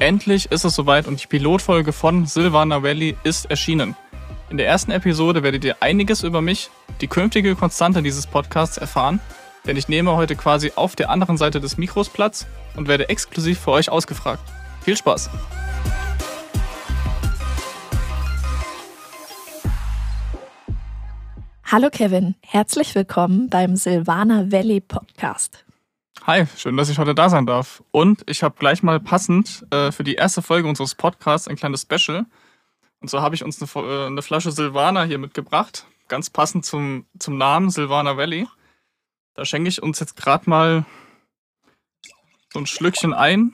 Endlich ist es soweit und die Pilotfolge von Silvana Valley ist erschienen. In der ersten Episode werdet ihr einiges über mich, die künftige Konstante dieses Podcasts, erfahren, denn ich nehme heute quasi auf der anderen Seite des Mikros Platz und werde exklusiv für euch ausgefragt. Viel Spaß! Hallo Kevin, herzlich willkommen beim Silvana Valley Podcast. Hi, schön, dass ich heute da sein darf. Und ich habe gleich mal passend äh, für die erste Folge unseres Podcasts ein kleines Special. Und so habe ich uns eine, äh, eine, Flasche Silvana hier mitgebracht, ganz passend zum, zum Namen Silvana Valley. Da schenke ich uns jetzt gerade mal so ein Schlückchen ein.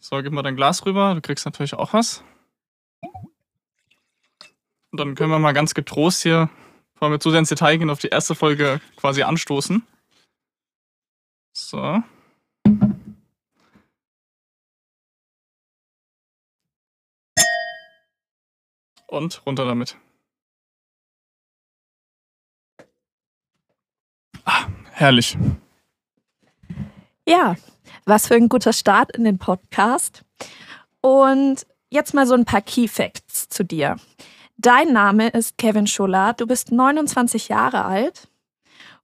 So, gib mal dein Glas rüber. Du kriegst natürlich auch was. Und dann können wir mal ganz getrost hier bevor wir zu sehr ins Detail gehen, auf die erste Folge quasi anstoßen. So. Und runter damit. Ah, herrlich. Ja, was für ein guter Start in den Podcast. Und jetzt mal so ein paar Key Facts zu dir. Dein Name ist Kevin Schuller. Du bist 29 Jahre alt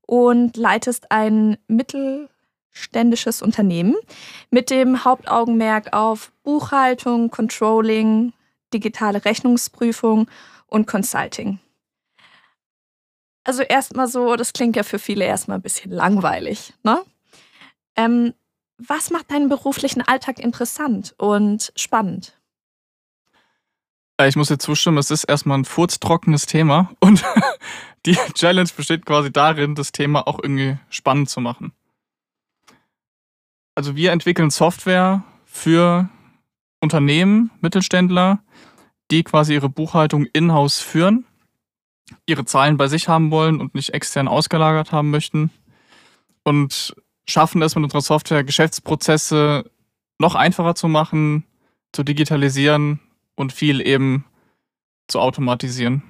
und leitest ein mittelständisches Unternehmen mit dem Hauptaugenmerk auf Buchhaltung, Controlling, digitale Rechnungsprüfung und Consulting. Also erstmal so, das klingt ja für viele erstmal ein bisschen langweilig. Ne? Ähm, was macht deinen beruflichen Alltag interessant und spannend? Ich muss dir zustimmen, es ist erstmal ein furztrockenes Thema und die Challenge besteht quasi darin, das Thema auch irgendwie spannend zu machen. Also wir entwickeln Software für Unternehmen, Mittelständler, die quasi ihre Buchhaltung in-house führen, ihre Zahlen bei sich haben wollen und nicht extern ausgelagert haben möchten und schaffen es mit unserer Software, Geschäftsprozesse noch einfacher zu machen, zu digitalisieren und viel eben zu automatisieren.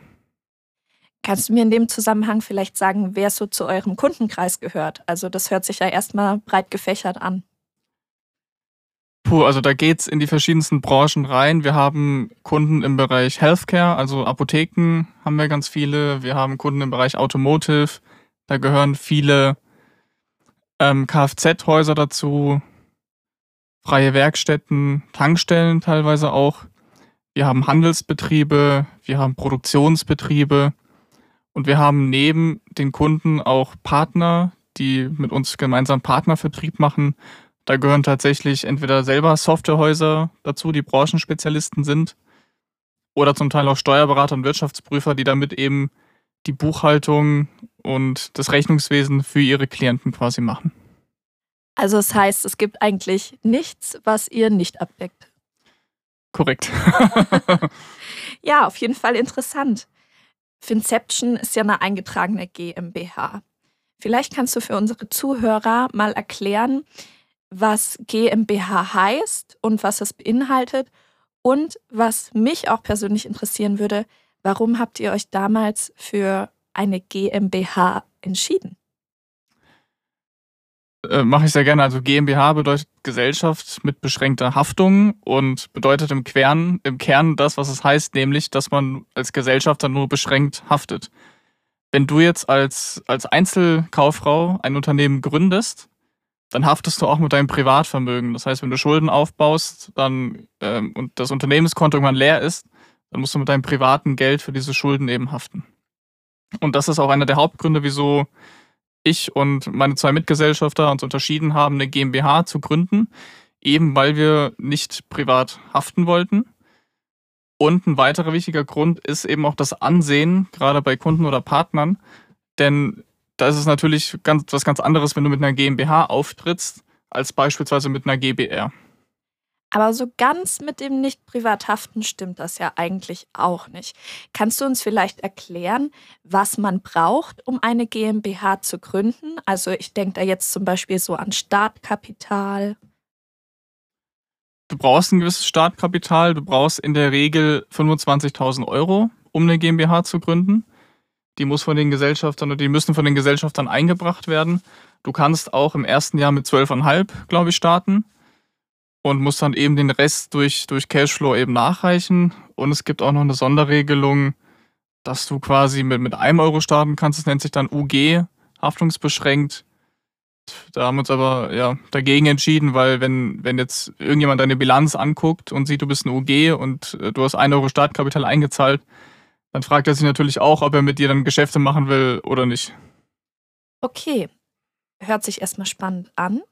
Kannst du mir in dem Zusammenhang vielleicht sagen, wer so zu eurem Kundenkreis gehört? Also das hört sich ja erstmal breit gefächert an. Puh, also da geht es in die verschiedensten Branchen rein. Wir haben Kunden im Bereich Healthcare, also Apotheken haben wir ganz viele. Wir haben Kunden im Bereich Automotive. Da gehören viele ähm, Kfz-Häuser dazu, freie Werkstätten, Tankstellen teilweise auch. Wir haben Handelsbetriebe, wir haben Produktionsbetriebe und wir haben neben den Kunden auch Partner, die mit uns gemeinsam Partnervertrieb machen. Da gehören tatsächlich entweder selber Softwarehäuser dazu, die Branchenspezialisten sind, oder zum Teil auch Steuerberater und Wirtschaftsprüfer, die damit eben die Buchhaltung und das Rechnungswesen für ihre Klienten quasi machen. Also es das heißt, es gibt eigentlich nichts, was ihr nicht abdeckt. Korrekt. ja, auf jeden Fall interessant. Finception ist ja eine eingetragene GmbH. Vielleicht kannst du für unsere Zuhörer mal erklären, was GmbH heißt und was es beinhaltet und was mich auch persönlich interessieren würde, warum habt ihr euch damals für eine GmbH entschieden? Äh, mache ich sehr gerne. Also GmbH bedeutet Gesellschaft mit beschränkter Haftung und bedeutet im Kern, im Kern das, was es heißt, nämlich, dass man als Gesellschafter nur beschränkt haftet. Wenn du jetzt als, als Einzelkauffrau ein Unternehmen gründest, dann haftest du auch mit deinem Privatvermögen. Das heißt, wenn du Schulden aufbaust dann, ähm, und das Unternehmenskonto irgendwann leer ist, dann musst du mit deinem privaten Geld für diese Schulden eben haften. Und das ist auch einer der Hauptgründe, wieso ich und meine zwei Mitgesellschafter uns unterschieden haben, eine GmbH zu gründen, eben weil wir nicht privat haften wollten. Und ein weiterer wichtiger Grund ist eben auch das Ansehen, gerade bei Kunden oder Partnern. Denn da ist es natürlich ganz, was ganz anderes, wenn du mit einer GmbH auftrittst, als beispielsweise mit einer GBR. Aber so ganz mit dem Nicht-Privathaften stimmt das ja eigentlich auch nicht. Kannst du uns vielleicht erklären, was man braucht, um eine GmbH zu gründen? Also ich denke da jetzt zum Beispiel so an Startkapital. Du brauchst ein gewisses Startkapital. Du brauchst in der Regel 25.000 Euro, um eine GmbH zu gründen. Die muss von den Gesellschaftern oder die müssen von den Gesellschaftern eingebracht werden. Du kannst auch im ersten Jahr mit 12,5, glaube ich, starten. und muss dann eben den Rest durch, durch Cashflow eben nachreichen. Und es gibt auch noch eine Sonderregelung, dass du quasi mit, mit einem Euro starten kannst. Das nennt sich dann UG, haftungsbeschränkt. Da haben wir uns aber ja, dagegen entschieden, weil wenn, wenn jetzt irgendjemand deine Bilanz anguckt und sieht, du bist ein UG und äh, du hast 1 Euro Startkapital eingezahlt, dann fragt er sich natürlich auch, ob er mit dir dann Geschäfte machen will oder nicht. Okay, hört sich erstmal spannend an.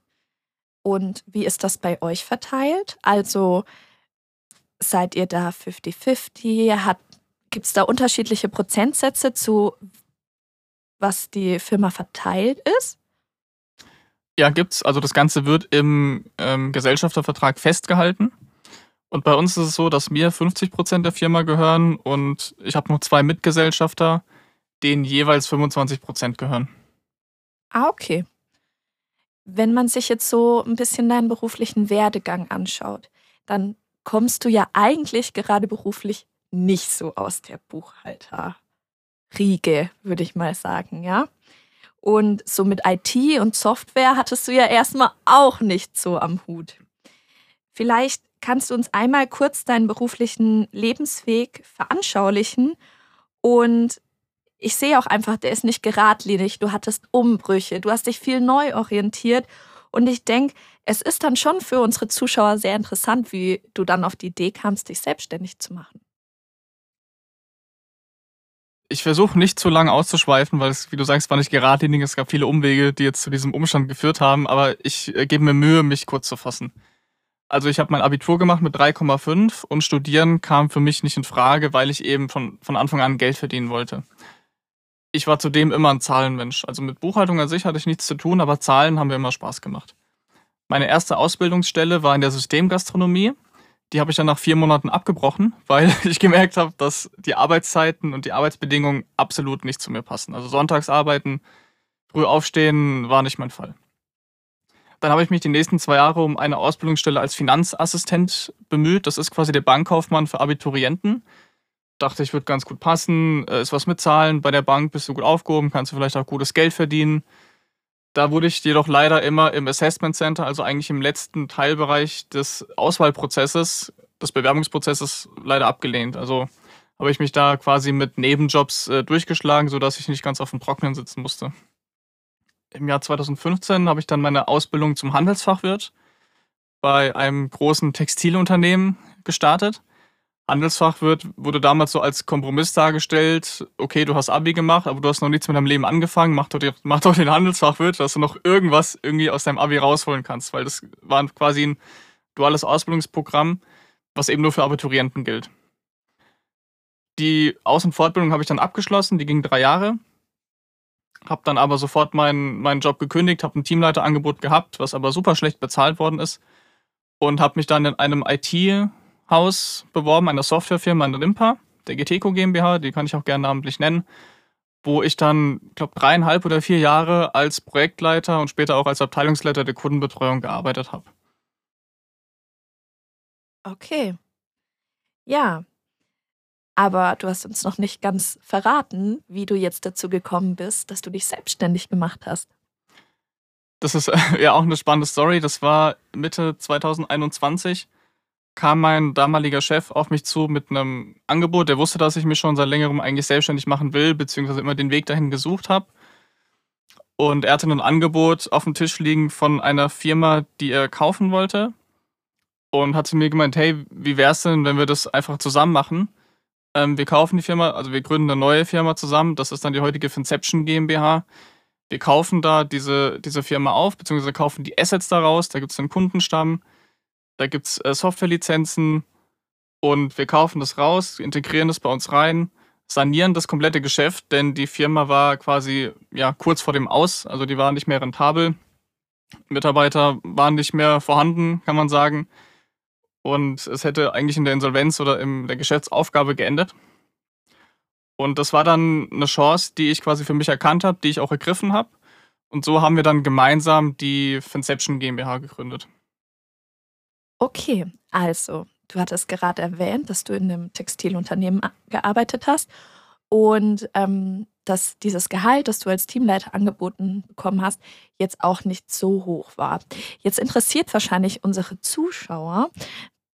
Und wie ist das bei euch verteilt? Also seid ihr da 50-50? Gibt es da unterschiedliche Prozentsätze zu, was die Firma verteilt ist? Ja, gibt's. Also das Ganze wird im ähm, Gesellschaftervertrag festgehalten. Und bei uns ist es so, dass mir 50 Prozent der Firma gehören und ich habe noch zwei Mitgesellschafter, denen jeweils 25 Prozent gehören. Ah, okay. Wenn man sich jetzt so ein bisschen deinen beruflichen Werdegang anschaut, dann kommst du ja eigentlich gerade beruflich nicht so aus der Buchhalterriege, würde ich mal sagen, ja? Und so mit IT und Software hattest du ja erstmal auch nicht so am Hut. Vielleicht kannst du uns einmal kurz deinen beruflichen Lebensweg veranschaulichen und ich sehe auch einfach, der ist nicht geradlinig. Du hattest Umbrüche, du hast dich viel neu orientiert. Und ich denke, es ist dann schon für unsere Zuschauer sehr interessant, wie du dann auf die Idee kamst, dich selbstständig zu machen. Ich versuche nicht zu lange auszuschweifen, weil es, wie du sagst, war nicht geradlinig. Es gab viele Umwege, die jetzt zu diesem Umstand geführt haben, aber ich äh, gebe mir Mühe, mich kurz zu fassen. Also ich habe mein Abitur gemacht mit 3,5 und studieren kam für mich nicht in Frage, weil ich eben von, von Anfang an Geld verdienen wollte ich war zudem immer ein Zahlenmensch. Also mit Buchhaltung an sich hatte ich nichts zu tun, aber Zahlen haben mir immer Spaß gemacht. Meine erste Ausbildungsstelle war in der Systemgastronomie. Die habe ich dann nach vier Monaten abgebrochen, weil ich gemerkt habe, dass die Arbeitszeiten und die Arbeitsbedingungen absolut nicht zu mir passen. Also sonntags arbeiten, früh aufstehen war nicht mein Fall. Dann habe ich mich die nächsten zwei Jahre um eine Ausbildungsstelle als Finanzassistent bemüht. Das ist quasi der Bankkaufmann für Abiturienten dachte ich, wird ganz gut passen, äh, ist was mit Zahlen, bei der Bank bist du gut aufgehoben, kannst du vielleicht auch gutes Geld verdienen. Da wurde ich jedoch leider immer im Assessment Center, also eigentlich im letzten Teilbereich des Auswahlprozesses, des Bewerbungsprozesses, leider abgelehnt. Also habe ich mich da quasi mit Nebenjobs äh, durchgeschlagen, sodass ich nicht ganz auf dem Trocknen sitzen musste. Im Jahr 2015 habe ich dann meine Ausbildung zum Handelsfachwirt bei einem großen Textilunternehmen gestartet. Handelsfachwirt wurde damals so als Kompromiss dargestellt, okay, du hast Abi gemacht, aber du hast noch nichts mit deinem Leben angefangen, mach doch, mach doch den Handelsfachwirt, dass du noch irgendwas irgendwie aus deinem Abi rausholen kannst, weil das war quasi ein duales Ausbildungsprogramm, was eben nur für Abiturienten gilt. Die Aus- und Fortbildung habe ich dann abgeschlossen, die ging drei Jahre. Habe dann aber sofort meinen, meinen Job gekündigt, habe ein Teamleiterangebot gehabt, was aber super schlecht bezahlt worden ist. Und habe mich dann in einem IT- Haus beworben, einer Softwarefirma in Rimpa, der GTECO GmbH, die kann ich auch gerne namentlich nennen, wo ich dann, glaube dreieinhalb oder vier Jahre als Projektleiter und später auch als Abteilungsleiter der Kundenbetreuung gearbeitet habe. Okay. Ja. Aber du hast uns noch nicht ganz verraten, wie du jetzt dazu gekommen bist, dass du dich selbstständig gemacht hast. Das ist ja auch eine spannende Story. Das war Mitte 2021 kam mein damaliger Chef auf mich zu mit einem Angebot. Der wusste, dass ich mich schon seit längerem eigentlich selbstständig machen will, beziehungsweise immer den Weg dahin gesucht habe. Und er hatte ein Angebot auf dem Tisch liegen von einer Firma, die er kaufen wollte. Und hat zu mir gemeint, hey, wie wär's denn, wenn wir das einfach zusammen machen? Ähm, wir kaufen die Firma, also wir gründen eine neue Firma zusammen. Das ist dann die heutige Finception GmbH. Wir kaufen da diese, diese Firma auf, beziehungsweise kaufen die Assets daraus. Da gibt es einen Kundenstamm da gibt es äh, Softwarelizenzen und wir kaufen das raus, integrieren das bei uns rein, sanieren das komplette Geschäft, denn die Firma war quasi ja kurz vor dem Aus, also die war nicht mehr rentabel. Mitarbeiter waren nicht mehr vorhanden, kann man sagen. Und es hätte eigentlich in der Insolvenz oder in der Geschäftsaufgabe geendet. Und das war dann eine Chance, die ich quasi für mich erkannt habe, die ich auch ergriffen habe. Und so haben wir dann gemeinsam die Finception GmbH gegründet. Okay, also, du hattest gerade erwähnt, dass du in einem Textilunternehmen gearbeitet hast. Und ähm, dass dieses Gehalt, das du als Teamleiter angeboten bekommen hast, jetzt auch nicht so hoch war. Jetzt interessiert wahrscheinlich unsere Zuschauer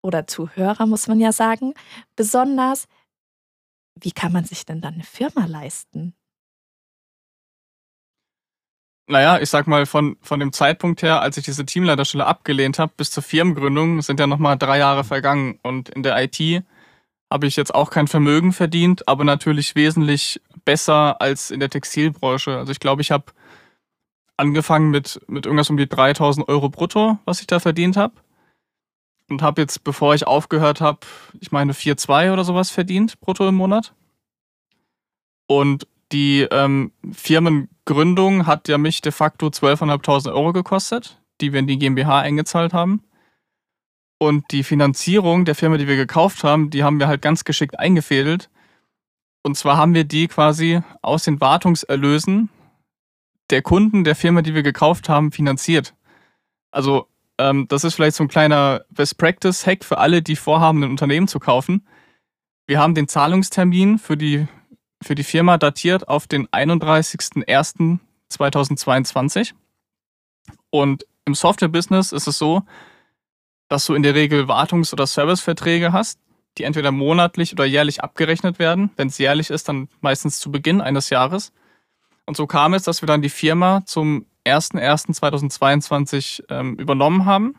oder Zuhörer, muss man ja sagen, besonders, wie kann man sich denn dann eine Firma leisten? Naja, ich sag mal, von, von dem Zeitpunkt her, als ich diese Teamleiterstelle abgelehnt habe, bis zur Firmengründung sind ja nochmal drei Jahre vergangen. Und in der IT habe ich jetzt auch kein Vermögen verdient, aber natürlich wesentlich besser als in der Textilbranche. Also ich glaube, ich habe angefangen mit, mit irgendwas um die 3000 Euro brutto, was ich da verdient habe. Und habe jetzt, bevor ich aufgehört habe, ich meine 4,2 oder sowas verdient brutto im Monat. Und die ähm, Firmengründung hat ja mich de facto 12.500 Euro gekostet, die wir in die GmbH eingezahlt haben. Und die Finanzierung der Firma, die wir gekauft haben, die haben wir halt ganz geschickt eingefädelt. Und zwar haben wir die quasi aus den Wartungserlösen der Kunden der Firma, die wir gekauft haben, finanziert. Also ähm, das ist vielleicht so ein kleiner Best-Practice-Hack für alle, die vorhaben, ein Unternehmen zu kaufen. Wir haben den Zahlungstermin für die für die Firma datiert auf den 31.01.2022. Und im Software-Business ist es so, dass du in der Regel Wartungs- oder Serviceverträge hast, die entweder monatlich oder jährlich abgerechnet werden. Wenn es jährlich ist, dann meistens zu Beginn eines Jahres. Und so kam es, dass wir dann die Firma zum 01.01.2022 ähm, übernommen haben,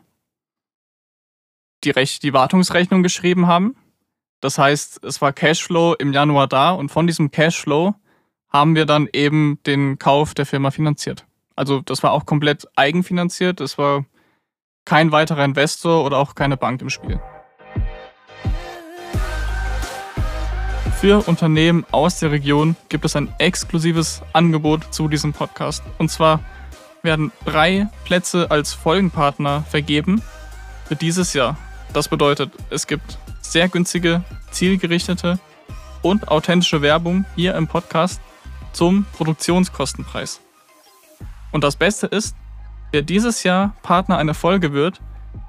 die, die Wartungsrechnung geschrieben haben das heißt, es war Cashflow im Januar da und von diesem Cashflow haben wir dann eben den Kauf der Firma finanziert. Also das war auch komplett eigenfinanziert. Es war kein weiterer Investor oder auch keine Bank im Spiel. Für Unternehmen aus der Region gibt es ein exklusives Angebot zu diesem Podcast. Und zwar werden drei Plätze als Folgenpartner vergeben für dieses Jahr. Das bedeutet, es gibt sehr günstige, zielgerichtete und authentische Werbung hier im Podcast zum Produktionskostenpreis. Und das Beste ist, wer dieses Jahr Partner einer Folge wird,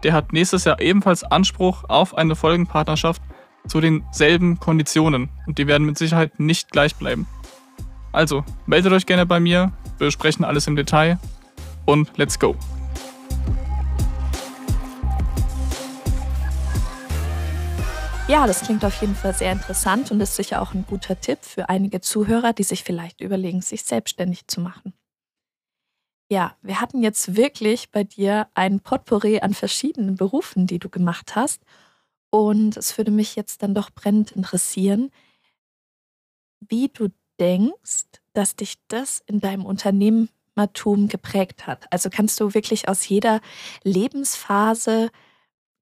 der hat nächstes Jahr ebenfalls Anspruch auf eine Folgenpartnerschaft zu denselben Konditionen und die werden mit Sicherheit nicht gleich bleiben. Also, meldet euch gerne bei mir, wir besprechen alles im Detail und let's go! Ja, das klingt auf jeden Fall sehr interessant und ist sicher auch ein guter Tipp für einige Zuhörer, die sich vielleicht überlegen, sich selbstständig zu machen. Ja, wir hatten jetzt wirklich bei dir ein Potpourri an verschiedenen Berufen, die du gemacht hast. Und es würde mich jetzt dann doch brennend interessieren, wie du denkst, dass dich das in deinem Unternehmertum geprägt hat. Also kannst du wirklich aus jeder Lebensphase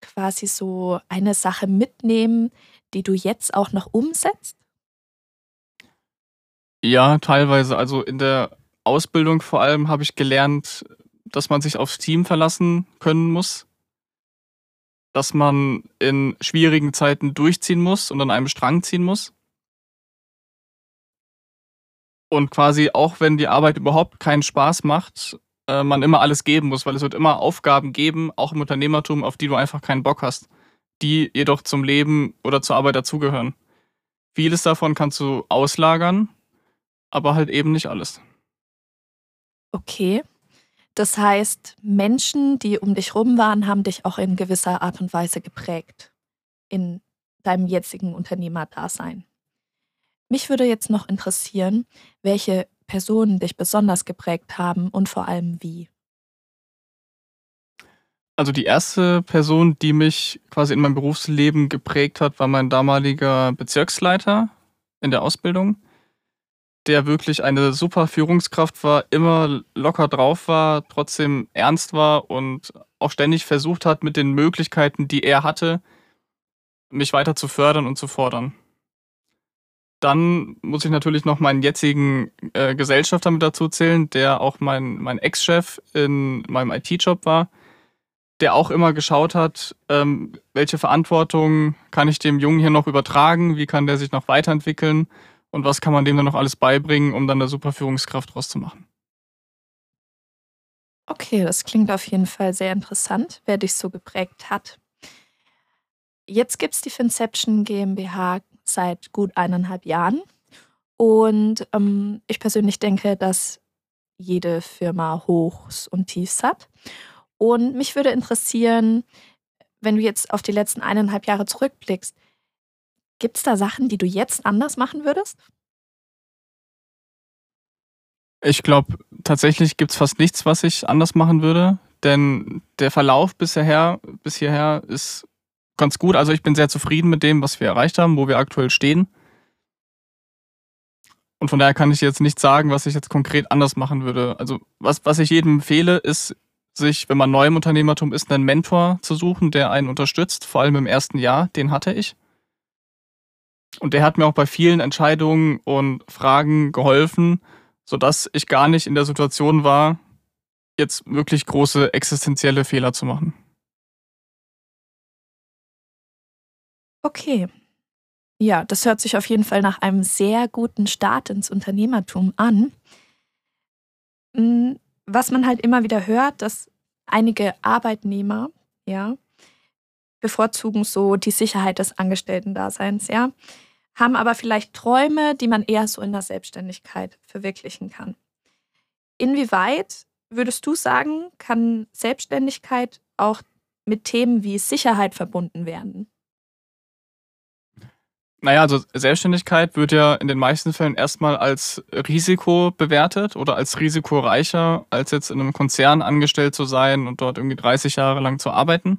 quasi so eine Sache mitnehmen, die du jetzt auch noch umsetzt? Ja, teilweise. Also in der Ausbildung vor allem habe ich gelernt, dass man sich aufs Team verlassen können muss, dass man in schwierigen Zeiten durchziehen muss und an einem Strang ziehen muss. Und quasi auch wenn die Arbeit überhaupt keinen Spaß macht, äh, man immer alles geben muss, weil es wird immer Aufgaben geben, auch im Unternehmertum, auf die du einfach keinen Bock hast, die jedoch zum Leben oder zur Arbeit dazugehören. Vieles davon kannst du auslagern, aber halt eben nicht alles. Okay. Das heißt, Menschen, die um dich rum waren, haben dich auch in gewisser Art und Weise geprägt in deinem jetzigen Unternehmerdasein. Mich würde jetzt noch interessieren, welche Personen dich besonders geprägt haben und vor allem wie? Also die erste Person, die mich quasi in meinem Berufsleben geprägt hat, war mein damaliger Bezirksleiter in der Ausbildung, der wirklich eine super Führungskraft war, immer locker drauf war, trotzdem ernst war und auch ständig versucht hat, mit den Möglichkeiten, die er hatte, mich weiter zu fördern und zu fordern. Dann muss ich natürlich noch meinen jetzigen äh, Gesellschafter mit dazu zählen, der auch mein, mein Ex-Chef in meinem IT-Job war, der auch immer geschaut hat, ähm, welche Verantwortung kann ich dem Jungen hier noch übertragen, wie kann der sich noch weiterentwickeln und was kann man dem dann noch alles beibringen, um dann eine super Führungskraft draus zu machen. Okay, das klingt auf jeden Fall sehr interessant, wer dich so geprägt hat. Jetzt gibt es die Finception GmbH seit gut eineinhalb Jahren. Und ähm, ich persönlich denke, dass jede Firma Hochs und Tiefs hat. Und mich würde interessieren, wenn du jetzt auf die letzten eineinhalb Jahre zurückblickst, gibt es da Sachen, die du jetzt anders machen würdest? Ich glaube, tatsächlich gibt es fast nichts, was ich anders machen würde, denn der Verlauf bisher, bis hierher ist ganz gut. Also ich bin sehr zufrieden mit dem, was wir erreicht haben, wo wir aktuell stehen. Und von daher kann ich jetzt nicht sagen, was ich jetzt konkret anders machen würde. Also was, was ich jedem empfehle, ist, sich, wenn man neu im Unternehmertum ist, einen Mentor zu suchen, der einen unterstützt, vor allem im ersten Jahr. Den hatte ich. Und der hat mir auch bei vielen Entscheidungen und Fragen geholfen, sodass ich gar nicht in der Situation war, jetzt wirklich große existenzielle Fehler zu machen. Okay. Ja, das hört sich auf jeden Fall nach einem sehr guten Start ins Unternehmertum an. Hm, was man halt immer wieder hört, dass einige Arbeitnehmer, ja, bevorzugen so die Sicherheit des Angestellten-Daseins, ja, haben aber vielleicht Träume, die man eher so in der Selbstständigkeit verwirklichen kann. Inwieweit würdest du sagen, kann Selbstständigkeit auch mit Themen wie Sicherheit verbunden werden? Naja, also Selbstständigkeit wird ja in den meisten Fällen erstmal als Risiko bewertet oder als risikoreicher, als jetzt in einem Konzern angestellt zu sein und dort irgendwie 30 Jahre lang zu arbeiten.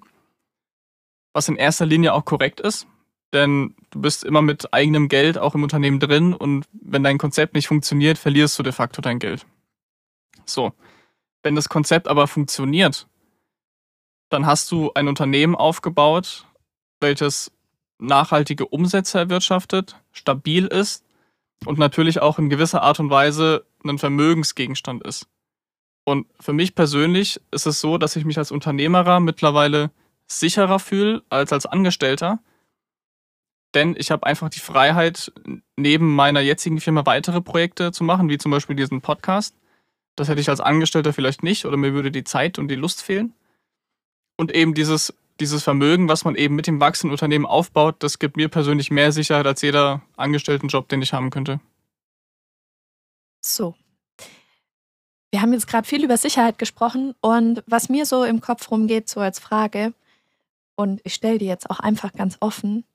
Was in erster Linie auch korrekt ist, denn du bist immer mit eigenem Geld auch im Unternehmen drin und wenn dein Konzept nicht funktioniert, verlierst du de facto dein Geld. So, wenn das Konzept aber funktioniert, dann hast du ein Unternehmen aufgebaut, welches nachhaltige Umsätze erwirtschaftet, stabil ist und natürlich auch in gewisser Art und Weise ein Vermögensgegenstand ist. Und für mich persönlich ist es so, dass ich mich als Unternehmerer mittlerweile sicherer fühle als als Angestellter, denn ich habe einfach die Freiheit, neben meiner jetzigen Firma weitere Projekte zu machen, wie zum Beispiel diesen Podcast. Das hätte ich als Angestellter vielleicht nicht oder mir würde die Zeit und die Lust fehlen. Und eben dieses dieses Vermögen, was man eben mit dem wachsenden Unternehmen aufbaut, das gibt mir persönlich mehr Sicherheit als jeder Angestelltenjob, den ich haben könnte. So. Wir haben jetzt gerade viel über Sicherheit gesprochen und was mir so im Kopf rumgeht, so als Frage, und ich stelle die jetzt auch einfach ganz offen.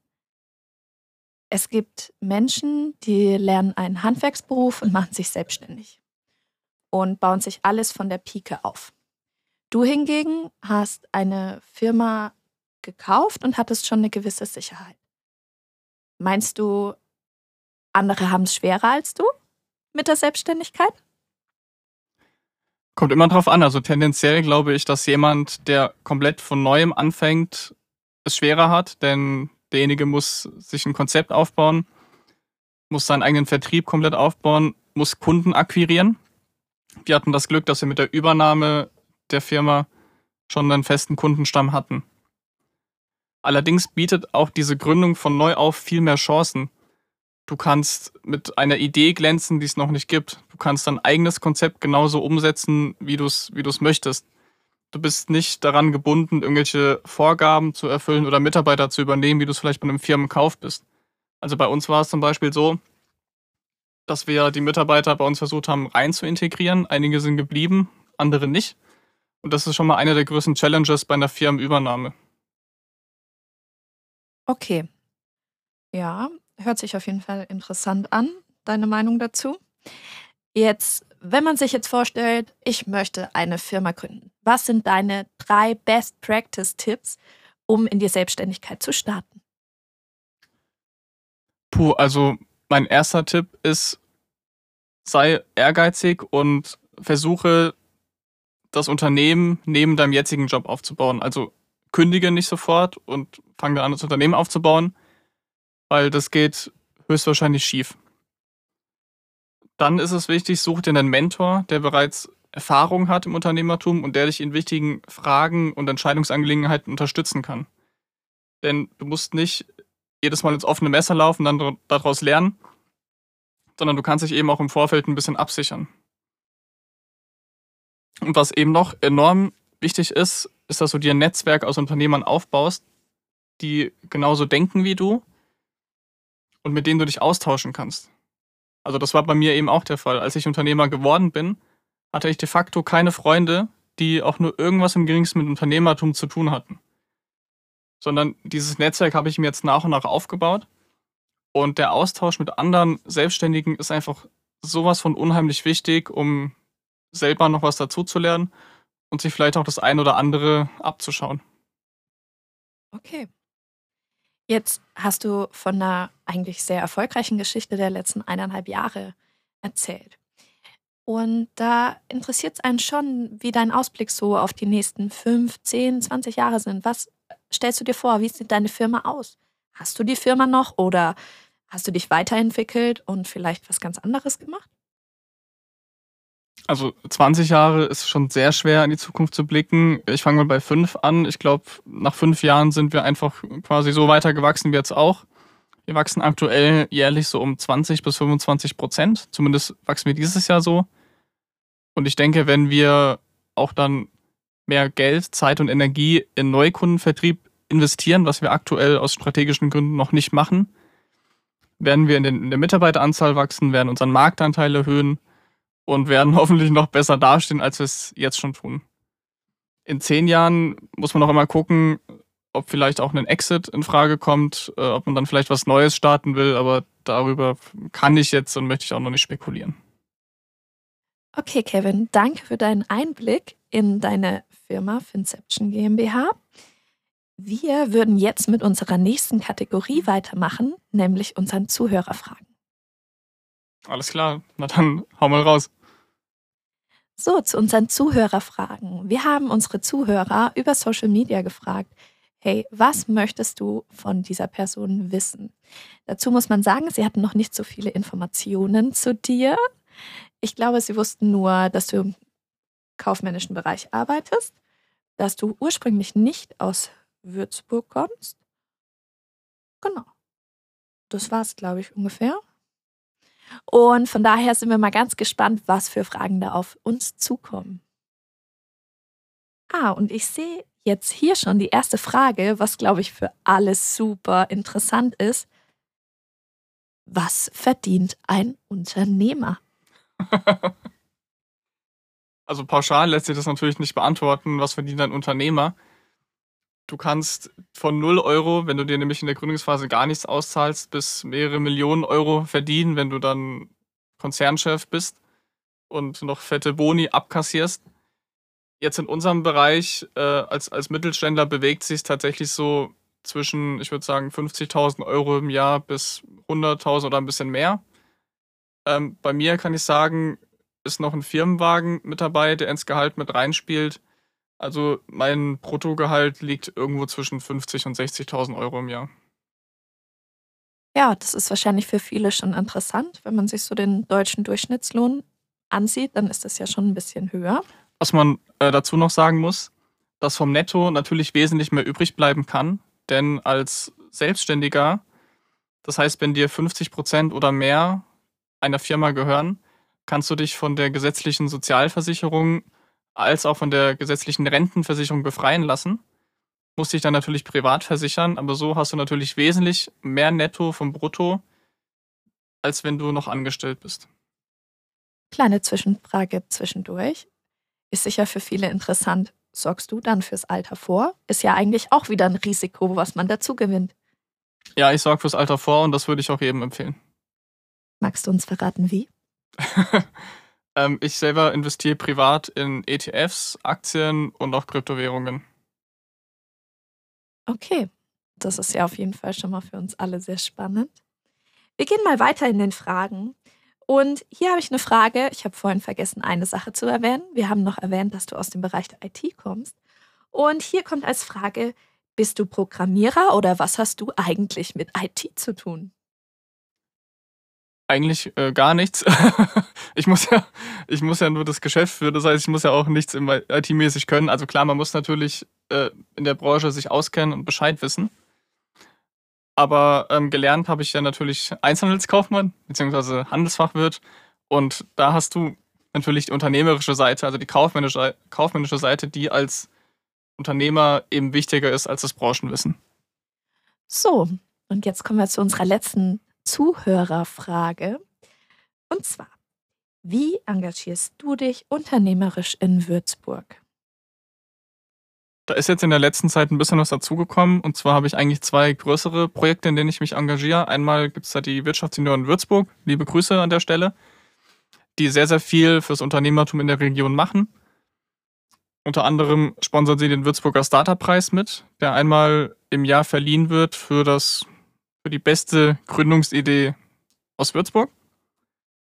Es gibt Menschen, die lernen einen Handwerksberuf und machen sich selbstständig und bauen sich alles von der Pike auf. Du hingegen hast eine Firma gekauft und hattest schon eine gewisse Sicherheit. Meinst du, andere haben es schwerer als du mit der Selbstständigkeit? Kommt immer drauf an. Also tendenziell glaube ich, dass jemand, der komplett von neuem anfängt, es schwerer hat, denn derjenige muss sich ein Konzept aufbauen, muss seinen eigenen Vertrieb komplett aufbauen, muss Kunden akquirieren. Wir hatten das Glück, dass wir mit der Übernahme der Firma schon einen festen Kundenstamm hatten. Allerdings bietet auch diese Gründung von neu auf viel mehr Chancen. Du kannst mit einer Idee glänzen, die es noch nicht gibt. Du kannst dein eigenes Konzept genauso umsetzen, wie du es wie möchtest. Du bist nicht daran gebunden, irgendwelche Vorgaben zu erfüllen oder Mitarbeiter zu übernehmen, wie du es vielleicht bei einem Firmenkauf bist. Also bei uns war es zum Beispiel so, dass wir die Mitarbeiter bei uns versucht haben, rein zu integrieren. Einige sind geblieben, andere nicht. Und das ist schon mal eine der größten Challenges bei einer Firmenübernahme. Okay. Ja, hört sich auf jeden Fall interessant an, deine Meinung dazu. Jetzt, wenn man sich jetzt vorstellt, ich möchte eine Firma gründen, was sind deine drei Best Practice Tipps, um in die Selbstständigkeit zu starten? Puh, also mein erster Tipp ist, sei ehrgeizig und versuche das Unternehmen neben deinem jetzigen Job aufzubauen. Also kündige nicht sofort und fange dann an, das Unternehmen aufzubauen, weil das geht höchstwahrscheinlich schief. Dann ist es wichtig, such dir einen Mentor, der bereits Erfahrung hat im Unternehmertum und der dich in wichtigen Fragen und Entscheidungsangelegenheiten unterstützen kann. Denn du musst nicht jedes Mal ins offene Messer laufen, dann daraus lernen, sondern du kannst dich eben auch im Vorfeld ein bisschen absichern. Und was eben noch enorm wichtig ist, ist, dass du dir ein Netzwerk aus Unternehmern aufbaust, die genauso denken wie du und mit denen du dich austauschen kannst. Also das war bei mir eben auch der Fall. Als ich Unternehmer geworden bin, hatte ich de facto keine Freunde, die auch nur irgendwas im geringsten mit Unternehmertum zu tun hatten. Sondern dieses Netzwerk habe ich mir jetzt nach und nach aufgebaut. Und der Austausch mit anderen Selbstständigen ist einfach sowas von unheimlich wichtig, um selber noch was dazuzulernen und sich vielleicht auch das ein oder andere abzuschauen. Okay. Jetzt hast du von einer eigentlich sehr erfolgreichen Geschichte der letzten eineinhalb Jahre erzählt. Und da interessiert es einen schon, wie dein Ausblick so auf die nächsten fünf, zehn, zwanzig Jahre sind. Was stellst du dir vor? Wie sieht deine Firma aus? Hast du die Firma noch oder hast du dich weiterentwickelt und vielleicht was ganz anderes gemacht? Also 20 Jahre ist schon sehr schwer in die Zukunft zu blicken. Ich fange mal bei fünf an. Ich glaube, nach fünf Jahren sind wir einfach quasi so weiter gewachsen wie jetzt auch. Wir wachsen aktuell jährlich so um 20 bis 25 Prozent. Zumindest wachsen wir dieses Jahr so. Und ich denke, wenn wir auch dann mehr Geld, Zeit und Energie in Neukundenvertrieb investieren, was wir aktuell aus strategischen Gründen noch nicht machen, werden wir in, den, in der Mitarbeiteranzahl wachsen, werden unseren Marktanteil erhöhen und werden hoffentlich noch besser dastehen, als wir es jetzt schon tun. In zehn Jahren muss man auch immer gucken, ob vielleicht auch ein Exit in Frage kommt, äh, ob man dann vielleicht was Neues starten will, aber darüber kann ich jetzt und möchte ich auch noch nicht spekulieren. Okay, Kevin, danke für deinen Einblick in deine Firma Finception GmbH. Wir würden jetzt mit unserer nächsten Kategorie weitermachen, nämlich unseren Zuhörerfragen. Alles klar, na dann hau mal raus. So, zu unseren Zuhörerfragen. Wir haben unsere Zuhörer über Social Media gefragt, hey, was möchtest du von dieser Person wissen? Dazu muss man sagen, sie hatten noch nicht so viele Informationen zu dir. Ich glaube, sie wussten nur, dass du im kaufmännischen Bereich arbeitest, dass du ursprünglich nicht aus Würzburg kommst. Genau. Das war es, glaube ich, ungefähr. Und von daher sind wir mal ganz gespannt, was für Fragen da auf uns zukommen. Ah, und ich sehe jetzt hier schon die erste Frage, was glaube ich für alle super interessant ist. Was verdient ein Unternehmer? also pauschal lässt sich das natürlich nicht beantworten, was verdient ein Unternehmer. Du kannst von 0 Euro, wenn du dir nämlich in der Gründungsphase gar nichts auszahlst, bis mehrere Millionen Euro verdienen, wenn du dann Konzernchef bist und noch fette Boni abkassierst. Jetzt in unserem Bereich äh, als, als Mittelständler bewegt sich tatsächlich so zwischen, ich würde sagen, 50.000 Euro im Jahr bis 100.000 oder ein bisschen mehr. Ähm, bei mir kann ich sagen, ist noch ein Firmenwagen mit dabei, der ins Gehalt mit reinspielt. Also mein Bruttogehalt liegt irgendwo zwischen 50 und 60.000 Euro im Jahr. Ja, das ist wahrscheinlich für viele schon interessant. Wenn man sich so den deutschen Durchschnittslohn ansieht, dann ist das ja schon ein bisschen höher. Was man äh, dazu noch sagen muss, dass vom Netto natürlich wesentlich mehr übrig bleiben kann. Denn als Selbstständiger, das heißt, wenn dir 50 Prozent oder mehr einer Firma gehören, kannst du dich von der gesetzlichen Sozialversicherung als auch von der gesetzlichen Rentenversicherung befreien lassen. Musst dich dann natürlich privat versichern, aber so hast du natürlich wesentlich mehr Netto vom Brutto, als wenn du noch angestellt bist. Kleine Zwischenfrage zwischendurch. Ist sicher für viele interessant. Sorgst du dann fürs Alter vor? Ist ja eigentlich auch wieder ein Risiko, was man dazu gewinnt. Ja, ich sorge fürs Alter vor und das würde ich auch jedem empfehlen. Magst du uns verraten, wie? Ähm, ich selber investiere privat in ETFs, Aktien und auch Kryptowährungen. Okay, das ist ja auf jeden Fall schon mal für uns alle sehr spannend. Wir gehen mal weiter in den Fragen. Und hier habe ich eine Frage. Ich habe vorhin vergessen, eine Sache zu erwähnen. Wir haben noch erwähnt, dass du aus dem Bereich der IT kommst. Und hier kommt als Frage, bist du Programmierer oder was hast du eigentlich mit IT zu tun? Eigentlich äh, gar nichts. ich muss ja, ich muss ja nur das Geschäft führen. Das heißt, ich muss ja auch nichts IT-mäßig können. Also klar, man muss natürlich äh, in der Branche sich auskennen und Bescheid wissen. Aber ähm, gelernt habe ich ja natürlich Einzelhandelskaufmann bzw. Handelsfachwirt. Und da hast du natürlich die unternehmerische Seite, also die kaufmännische, kaufmännische Seite, die als Unternehmer eben wichtiger ist als das Branchenwissen. So, und jetzt kommen wir zu unserer letzten Zuhörerfrage. Und zwar, wie engagierst du dich unternehmerisch in Würzburg? Da ist jetzt in der letzten Zeit ein bisschen was dazugekommen. Und zwar habe ich eigentlich zwei größere Projekte, in denen ich mich engagiere. Einmal gibt es da die Wirtschaftsunion Würzburg. Liebe Grüße an der Stelle. Die sehr, sehr viel fürs Unternehmertum in der Region machen. Unter anderem sponsern sie den Würzburger Startup-Preis mit, der einmal im Jahr verliehen wird für, das, für die beste Gründungsidee aus Würzburg.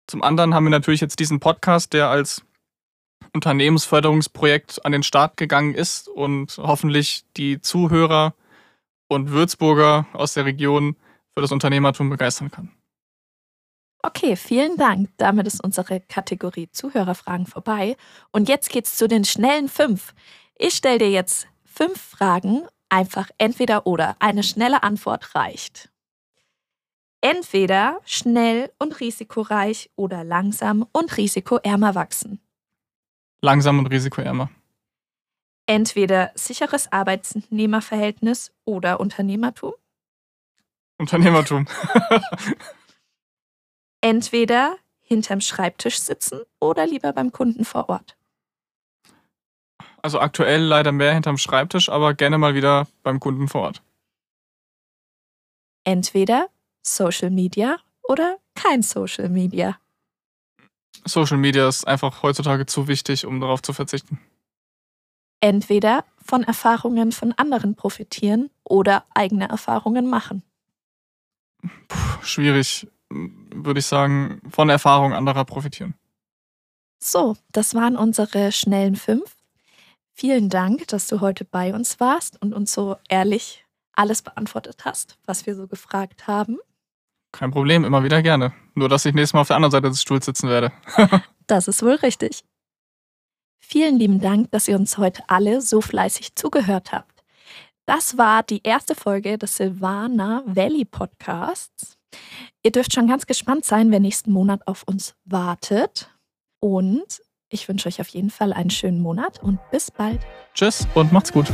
Zum anderen haben wir natürlich jetzt diesen Podcast, der als Unternehmensförderungsprojekt an den Start gegangen ist und hoffentlich die Zuhörer und Würzburger aus der Region für das Unternehmertum begeistern kann. Okay, vielen Dank. Damit ist unsere Kategorie Zuhörerfragen vorbei. Und jetzt geht's zu den schnellen fünf. Ich stelle dir jetzt fünf Fragen, einfach entweder oder. Eine schnelle Antwort reicht. Entweder schnell und risikoreich oder langsam und risikoärmer wachsen. Langsam und risikoärmer. Entweder sicheres Arbeitnehmerverhältnis oder Unternehmertum. Unternehmertum. Entweder hinterm Schreibtisch sitzen oder lieber beim Kunden vor Ort. Also aktuell leider mehr hinterm Schreibtisch, aber gerne mal wieder beim Kunden vor Ort. Entweder Social Media oder kein Social Media. Social Media ist einfach heutzutage zu wichtig, um darauf zu verzichten. Entweder von Erfahrungen von anderen profitieren oder eigene Erfahrungen machen. Puh, schwierig, würde ich sagen, von Erfahrung anderer profitieren. So, das waren unsere schnellen fünf. Vielen Dank, dass du heute bei uns warst und uns so ehrlich alles beantwortet hast, was wir so gefragt haben. Kein Problem, immer wieder gerne. Nur, dass ich nächstes Mal auf der anderen Seite des Stuhls sitzen werde. das ist wohl richtig. Vielen lieben Dank, dass ihr uns heute alle so fleißig zugehört habt. Das war die erste Folge des Silvana Valley Podcasts. Ihr dürft schon ganz gespannt sein, wer nächsten Monat auf uns wartet. Und ich wünsche euch auf jeden Fall einen schönen Monat und bis bald. Tschüss und macht's gut.